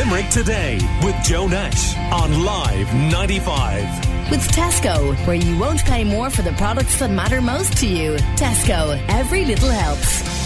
Limerick Today with Joe Nash on Live 95. With Tesco, where you won't pay more for the products that matter most to you. Tesco, every little helps.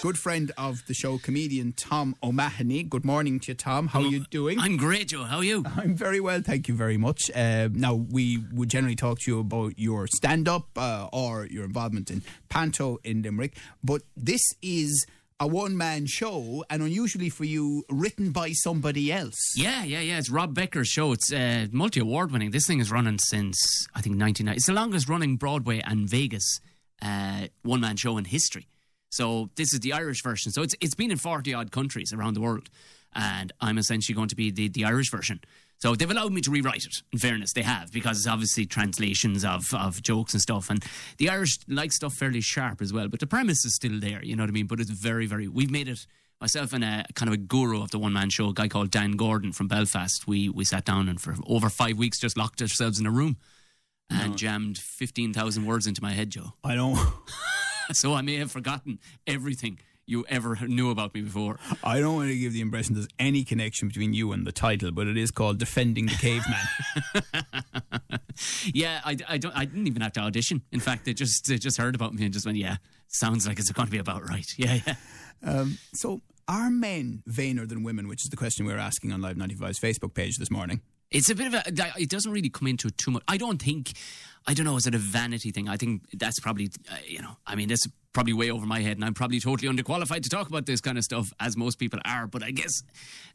Good friend of the show, comedian Tom O'Mahony. Good morning to you, Tom. How are you doing? I'm great, Joe. How are you? I'm very well, thank you very much. Uh, now, we would generally talk to you about your stand up uh, or your involvement in Panto in Limerick, but this is a one man show and unusually for you, written by somebody else. Yeah, yeah, yeah. It's Rob Becker's show. It's uh, multi award winning. This thing is running since, I think, 1990. It's the longest running Broadway and Vegas uh, one man show in history. So this is the Irish version. So it's it's been in 40 odd countries around the world. And I'm essentially going to be the, the Irish version. So they've allowed me to rewrite it, in fairness, they have, because it's obviously translations of, of jokes and stuff. And the Irish like stuff fairly sharp as well, but the premise is still there, you know what I mean? But it's very, very, we've made it, myself and a kind of a guru of the one man show, a guy called Dan Gordon from Belfast, we, we sat down and for over five weeks just locked ourselves in a room and jammed 15,000 words into my head, Joe. I know. So I may have forgotten everything you ever knew about me before. I don't want to give the impression there's any connection between you and the title, but it is called Defending the Caveman. yeah, I, I don't. I didn't even have to audition. In fact, they just they just heard about me and just went, "Yeah, sounds like it's going to be about right." Yeah, yeah. Um, so, are men vainer than women? Which is the question we were asking on Live 95's Facebook page this morning. It's a bit of a. It doesn't really come into it too much. I don't think. I don't know. Is it a vanity thing? I think that's probably. Uh, you know. I mean, that's probably way over my head, and I'm probably totally underqualified to talk about this kind of stuff, as most people are. But I guess,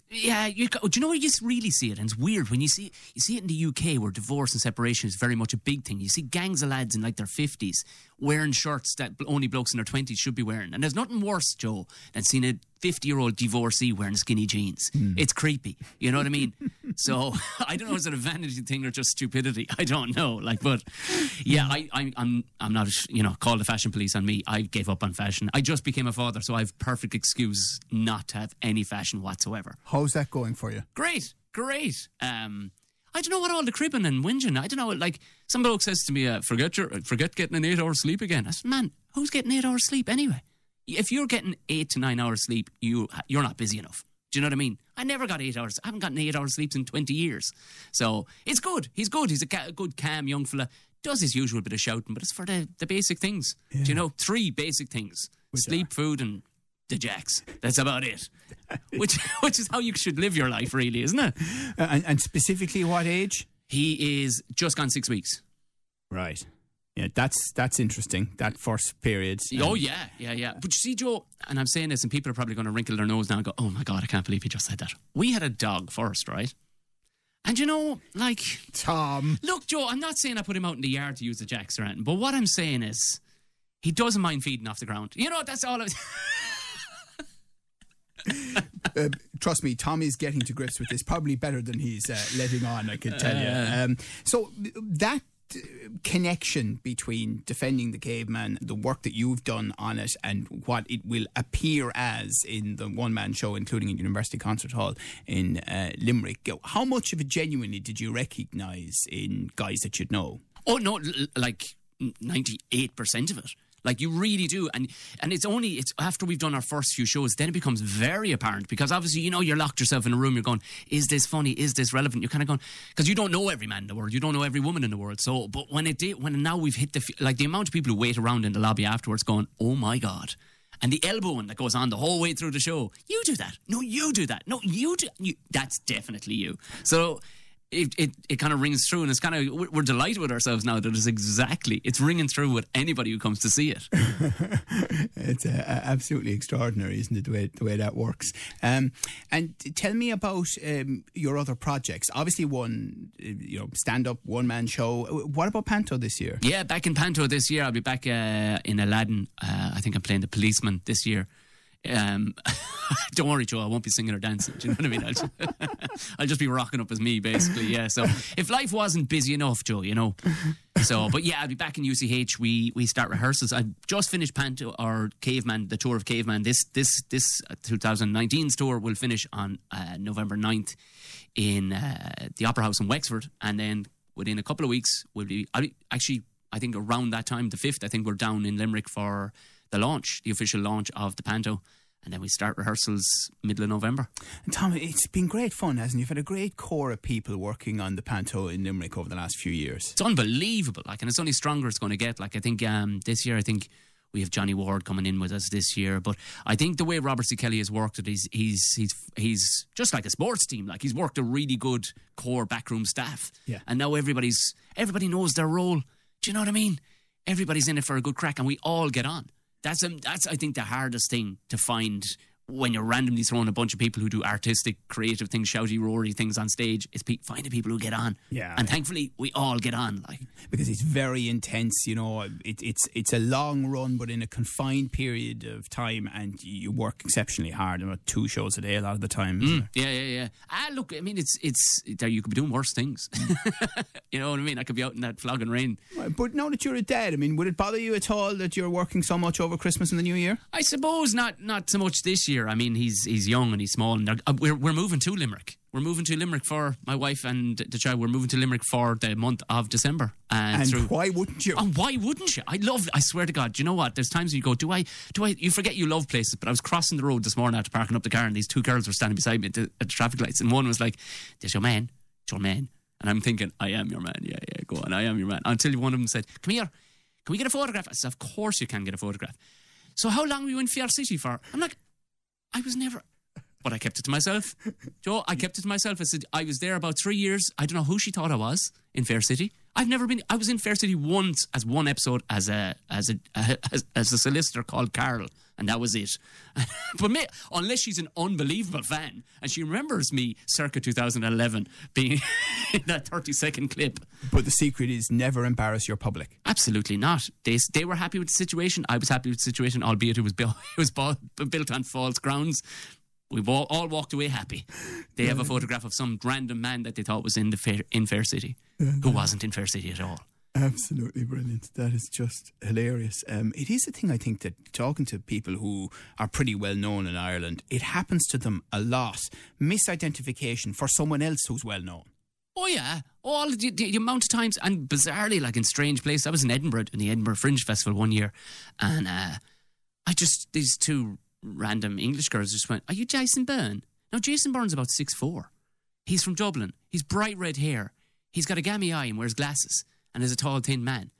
yeah. You, do you know where you just really see it? And it's weird when you see you see it in the UK, where divorce and separation is very much a big thing. You see gangs of lads in like their fifties wearing shirts that only blokes in their twenties should be wearing, and there's nothing worse, Joe, than seeing a 50 year old divorcee wearing skinny jeans. It's creepy. You know what I mean? so I don't know, is it a vanity thing or just stupidity? I don't know. Like, but yeah, I, I, I'm, I'm not, you know, call the fashion police on me. I gave up on fashion. I just became a father, so I have perfect excuse not to have any fashion whatsoever. How's that going for you? Great, great. Um, I don't know what all the cribbing and whinging. I don't know. Like some bloke says to me, uh, "Forget your, forget getting an eight hour sleep again." I said, "Man, who's getting eight hours sleep anyway?" if you're getting eight to nine hours sleep, you you're not busy enough. Do you know what I mean? I never got eight hours. I haven't gotten eight hours sleep in twenty years. So it's good. He's good. He's a ca- good, calm young fella. Does his usual bit of shouting, but it's for the, the basic things. Do you know? Three basic things: sleep, food, and the jacks. That's about it. which which is how you should live your life, really, isn't it? Uh, and, and specifically, what age? He is just gone six weeks. Right. Yeah, that's that's interesting. That first period. Oh Um, yeah, yeah, yeah. But you see, Joe, and I'm saying this, and people are probably going to wrinkle their nose now and go, "Oh my god, I can't believe he just said that." We had a dog first, right? And you know, like, Tom. look, Joe, I'm not saying I put him out in the yard to use the jacks or anything, but what I'm saying is, he doesn't mind feeding off the ground. You know, that's all. I was Uh, trust me, Tom is getting to grips with this probably better than he's uh, letting on. I can tell you. Um, so that uh, connection between defending the caveman, the work that you've done on it, and what it will appear as in the one-man show, including in University Concert Hall in uh, Limerick. How much of it genuinely did you recognise in guys that you'd know? Oh no, like ninety eight percent of it. Like you really do, and and it's only it's after we've done our first few shows, then it becomes very apparent because obviously you know you're locked yourself in a room. You're going, is this funny? Is this relevant? You're kind of going because you don't know every man in the world, you don't know every woman in the world. So, but when it did, when now we've hit the like the amount of people who wait around in the lobby afterwards, going, oh my god. And the elbowing that goes on the whole way through the show. You do that. No, you do that. No, you do. You, that's definitely you. So it, it, it kind of rings through, and it's kind of we're, delighted with ourselves now that it's exactly it's ringing through with anybody who comes to see it. It's uh, absolutely extraordinary, isn't it, the way, the way that works? Um, and tell me about um, your other projects. Obviously, one, uh, you know, stand up, one man show. What about Panto this year? Yeah, back in Panto this year. I'll be back uh, in Aladdin. Uh, I think I'm playing the policeman this year. Um, don't worry, Joe. I won't be singing or dancing. Do you know what I mean? I'll just, I'll just be rocking up as me, basically. Yeah. So if life wasn't busy enough, Joe, you know. So, but yeah, I'll be back in UCH. We we start rehearsals. I just finished Panto or Caveman, the tour of Caveman. This this this uh, 2019's tour will finish on uh, November 9th in uh, the Opera House in Wexford, and then within a couple of weeks we'll be. Be actually, I think around that time, the fifth. I think we're down in Limerick for the launch, the official launch of the Panto. and then we start rehearsals middle of November. And Tom, it's been great fun, hasn't it? You've had a great core of people working on the Panto in Limerick over the last few years. It's unbelievable, like, and it's only stronger it's going to get. Like, I think um, this year, I think we have Johnny Ward coming in with us this year. But I think the way Robert C. Kelly has worked it, he's he's he's he's just like a sports team. Like he's worked a really good core backroom staff. Yeah. And now everybody's everybody knows their role. Do you know what I mean? Everybody's in it for a good crack, and we all get on. That's um, that's I think the hardest thing to find when you're randomly throwing a bunch of people who do artistic, creative things, shouty, roary things on stage, is pe- finding people who get on. Yeah. And thankfully, we all get on. Like, because it's very intense. You know, it, it's it's a long run, but in a confined period of time, and you work exceptionally hard. You know, two shows a day a lot of the time. yeah, yeah, yeah. Ah, look, I mean, it's it's there. You could be doing worse things. you know what I mean? I could be out in that flogging rain. But now that you're a dad, I mean, would it bother you at all that you're working so much over Christmas and the New Year? I suppose not not so much this year. I mean, he's he's young and he's small, and uh, we're we're moving to Limerick. We're moving to Limerick for my wife and the child. We're moving to Limerick for the month of December. And, And through, why wouldn't you? And why wouldn't you? I love. I swear to God. Do you know what? There's times you go, do I? Do I? You forget you love places. But I was crossing the road this morning after parking up the car, and these two girls were standing beside me at the, at the traffic lights, and one was like, "This your man? It's your man?" And I'm thinking, "I am your man. Yeah, yeah. Go on. I am your man." Until one of them said, "Come here. Can we get a photograph?" I said, "Of course you can get a photograph." So how long were you in Fair City for? I'm like, I was never. But I kept it to myself. Joe, I kept it to myself. I said, I was there about three years. I don't know who she thought I was in Fair City. I've never been, I was in Fair City once as one episode as a, as a, as, as a solicitor called Carol. And that was it. but me, unless she's an unbelievable fan and she remembers me circa 2011 being in that 30 second clip. But the secret is never embarrass your public. Absolutely not. They they were happy with the situation. I was happy with the situation, albeit it was built, it was built on false grounds. We've all, all walked away happy. They have a photograph of some random man that they thought was in the fair, in Fair City, who wasn't in Fair City at all. Absolutely brilliant. That is just hilarious. Um, it is a thing I think that talking to people who are pretty well known in Ireland, it happens to them a lot. Misidentification for someone else who's well known. Oh yeah, all the, the, amount of times, and bizarrely, like in strange places. I was in Edinburgh in the Edinburgh Fringe Festival one year, and uh, I just these two random English girls just went, "Are you Jason Byrne?" Now Jason Byrne's about six four. He's from Dublin. He's bright red hair. He's got a gammy eye and wears glasses, and is a tall, thin man.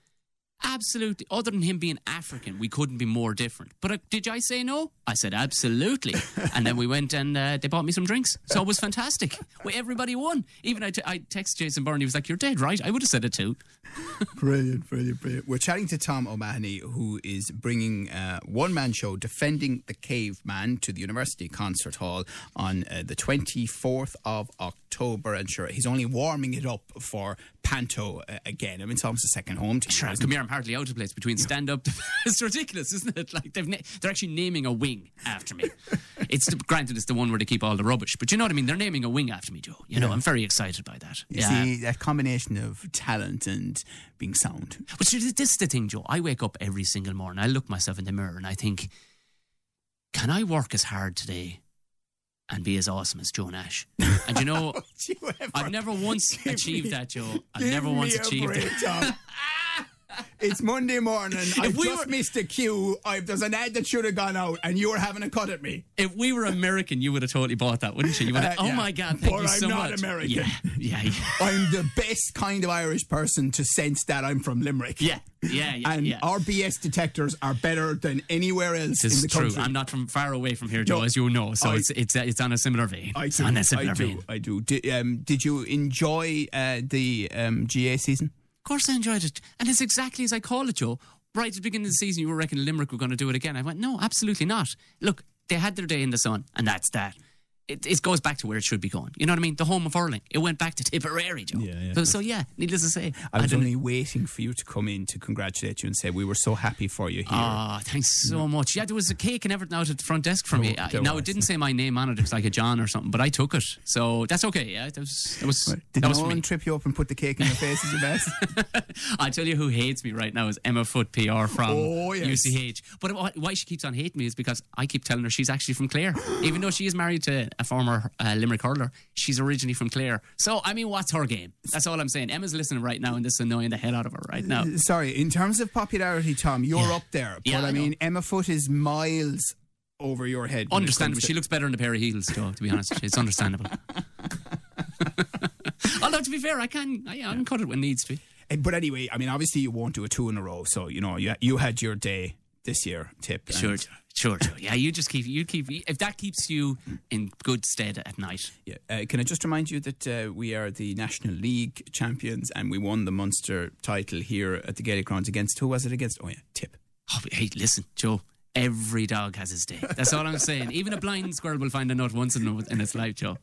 Absolutely. Other than him being African, we couldn't be more different. But uh, did I say no? I said absolutely. and then we went and uh, they bought me some drinks. So it was fantastic. We, everybody won. Even I, t- I texted Jason Byrne. He was like, "You're dead, right?" I would have said it too. Brilliant, brilliant, brilliant. We're chatting to Tom O'Mahony, who is bringing a one man show Defending the Caveman to the University Concert Hall on uh, the 24th of October. And sure, he's only warming it up for Panto uh, again. I mean, it's almost a second home to Sure, you. come here. I'm hardly out of place between stand up. it's ridiculous, isn't it? Like they've na- they're actually naming a wing after me. it's the, granted it's the one where they keep all the rubbish, but you know what I mean. They're naming a wing after me, Joe. You know, I'm very excited by that. You see, that combination of talent and being sound. But this is the thing, Joe. I wake up every single morning. I look myself in the mirror and I think, can I work as hard today and be as awesome as Joe Nash? And you know, You I've never once achieved me- that, Joe. I've never once achieved break, it. It's Monday morning. I've we just were- missed a cue. I've, there's an ad that should have gone out, and you're having a cut at me. If we were American, you would have totally bought that, wouldn't you? You would have, Uh, oh yeah. my God, thank But you I'm so not much. American. Yeah, yeah, yeah. I'm the best kind of Irish person to sense that I'm from Limerick. Yeah, yeah, yeah. and yeah. our BS detectors are better than anywhere else This in is the true. country. I'm not from far away from here, Joe, No, as you know. So I- it's it's it's on a similar vein. I It's do. on a I similar do. vein. I do. Did, um, did you enjoy uh, the um, GA season? Of course, I enjoyed it, and it's exactly as I call it, Joe. Right at the beginning of the season, you were reckoning Limerick were going to do it again. I went, no, absolutely not. Look, they had their day in the sun, and that's that. It, it goes back to where it should be going. You know what I mean? The home of hurling. It went back to Tipperary, Joe. Yeah, yeah. So, so yeah, needless to say, I was don't- only waiting for you to come in to congratulate you and say we were so happy for you here. Ah, thanks so much. Yeah, there was a cake and everything out at the front desk for me. Oh, now was. it didn't say my name on it. It was like a John or something, but I took it, so that's okay. Yeah, that was that was Did that no one trip you up and put the cake in your face as your best? I tell you who hates me right now is Emma Foot PR from Oh, yes. UCH. But why she keeps on hating me is because I keep telling her she's actually from Clare, even though she is married to a former uh, Limerick hurler. She's originally from Clare. So I mean, what's her game? That's all I'm saying. Emma's listening right now, and this is annoying the hell out of her right now. Sorry, in terms of popularity, Tom, you're Yeah. up there. But Yeah, I I mean, Emma Foot is miles over your head. Understandable. She looks better in a pair of heels, Joe. To be honest, it's understandable. Although to be fair, I can I, I can cut it when needs to. be. Eh, But anyway, I mean, obviously you won't do a two in a row, so you know you you had your day this year, Tip. Sure, sure, sure. Yeah, you just keep you keep if that keeps you in good stead at night. Yeah. Uh, can I just remind you that uh, we are the National League champions and we won the Munster title here at the Gaelic Grounds against who was it against? Oh yeah, Tip. Oh, hey, listen, Joe. Every dog has his day. That's all I'm saying. Even a blind squirrel will find a nut once in, in its life, Joe.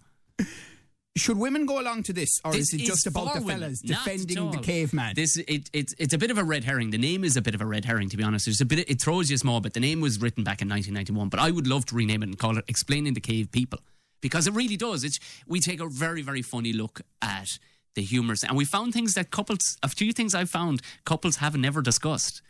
Should women go along to this, or This is it just about the fellas defending the caveman? This it, it's it's a bit of a red herring. The name is a bit of a red herring, to be honest. There's a bit. It throws you small, but the name was written back in 1991. But I would love to rename it and call it "Explaining the Cave People" because it really does. It's we take a very very funny look at the humours, and we found things that couples. A few things I've found couples have never discussed.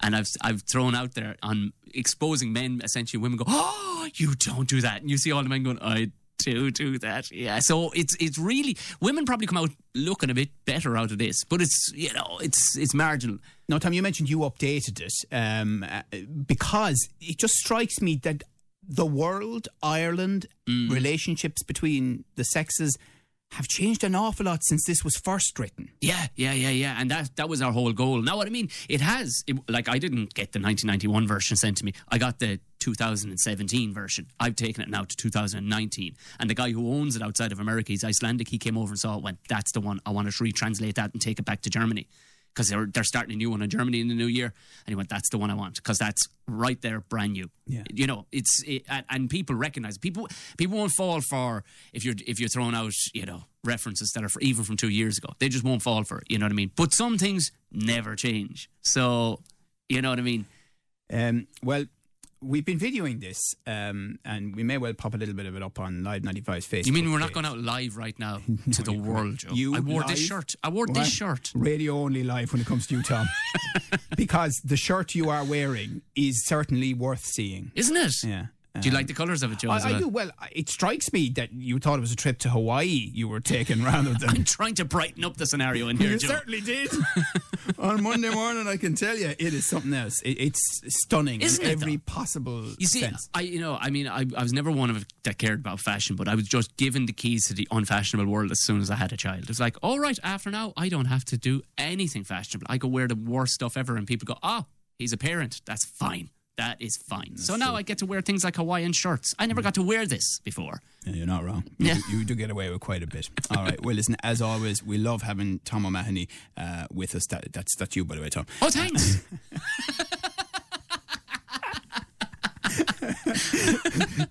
And I've I've thrown out there on exposing men essentially women go oh you don't do that and you see all the men going I do do that yeah so it's it's really women probably come out looking a bit better out of this but it's you know it's it's marginal No, Tom, you mentioned you updated it um, uh, because it just strikes me that the world, Ireland, Mm. relationships between the sexes have changed an awful lot since this was first written. Yeah, yeah, yeah, yeah. And that that was our whole goal. Now, what I mean, it has, it, like, I didn't get the 1991 version sent to me. I got the 2017 version. I've taken it now to 2019. And the guy who owns it outside of America, he's Icelandic. He came over and saw it, went, that's the one. I want to retranslate that and take it back to Germany. Because they're, they're starting a new one in Germany in the new year. And he went, that's the one I want. Because that's right there, brand new. Yeah. You know, it's, it, and- people recognize. People, people won't fall for, if you're, if you're throwing out, you know, references that are for, even from two years ago. They just won't fall for it. You know what I mean? But some things never change. So, you know what I mean? Um, well, we've been videoing this, um, and we may well pop a little bit of it up on Live 95's Facebook. You mean we're not going out live right now to the world, Joe? You I wore this shirt. I wore Right. this shirt. Radio only live when it comes to you, Tom. because the shirt you are wearing is certainly worth seeing. Isn't it? Yeah. Uh-huh. Do you like the colours of it, Joe? I, I well? do. Well, it strikes me that you thought it was a trip to Hawaii you were taking rather than. I'm trying to brighten up the scenario in here, You Joe. certainly did. On Monday morning, I can tell you, it is something else. It, it's stunning Isn't in it, every though? possible You see, sense. I you know, I mean, I, I was never one of that cared about fashion, but I was just given the keys to the unfashionable world as soon as I had a child. It's like, all right, after now, I don't have to do anything fashionable. I go wear the worst stuff ever, and people go, oh, he's a parent. That's fine. That is fine. so now I get to wear things like Hawaiian shirts. I never got to wear this before. Yeah, you're not wrong. You, Yeah. do, you do get away with quite a bit. All right. Well, listen, as always, we love having Tom O'Mahony uh, with us. That, that's that's you, by the way, Tom. Oh, thanks.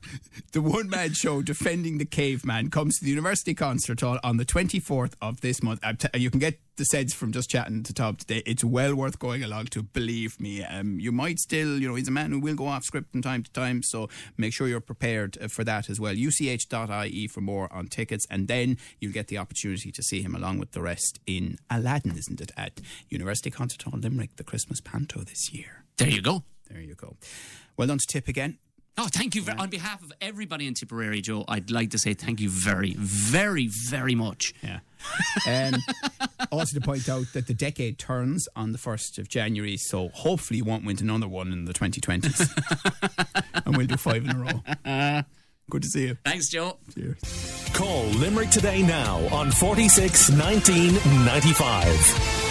The one man show defending the caveman comes to the University Concert Hall on the 24th of this month. T- you can get the sense from just chatting to Tom today. It's well worth going along to, believe me. Um, you might still, you know, he's a man who will go off script from time to time, so make sure you're prepared uh, for that as well. UCH.ie for more on tickets, and then you'll get the opportunity to see him along with the rest in Aladdin, isn't it, at University Concert Hall Limerick, the Christmas Panto this year. there you go. There you go. Well done to Tip again. Oh, thank you. Ver- on behalf of everybody in Tipperary, Joe, I'd like to say thank you very, very, very much. Yeah. Um, also to point out that the decade turns on the 1st of January, so hopefully you won't win another one in the 2020s. and we'll do five in a row. Good to see you. Thanks, Joe. Cheers. Call Limerick today now on 46 19 95.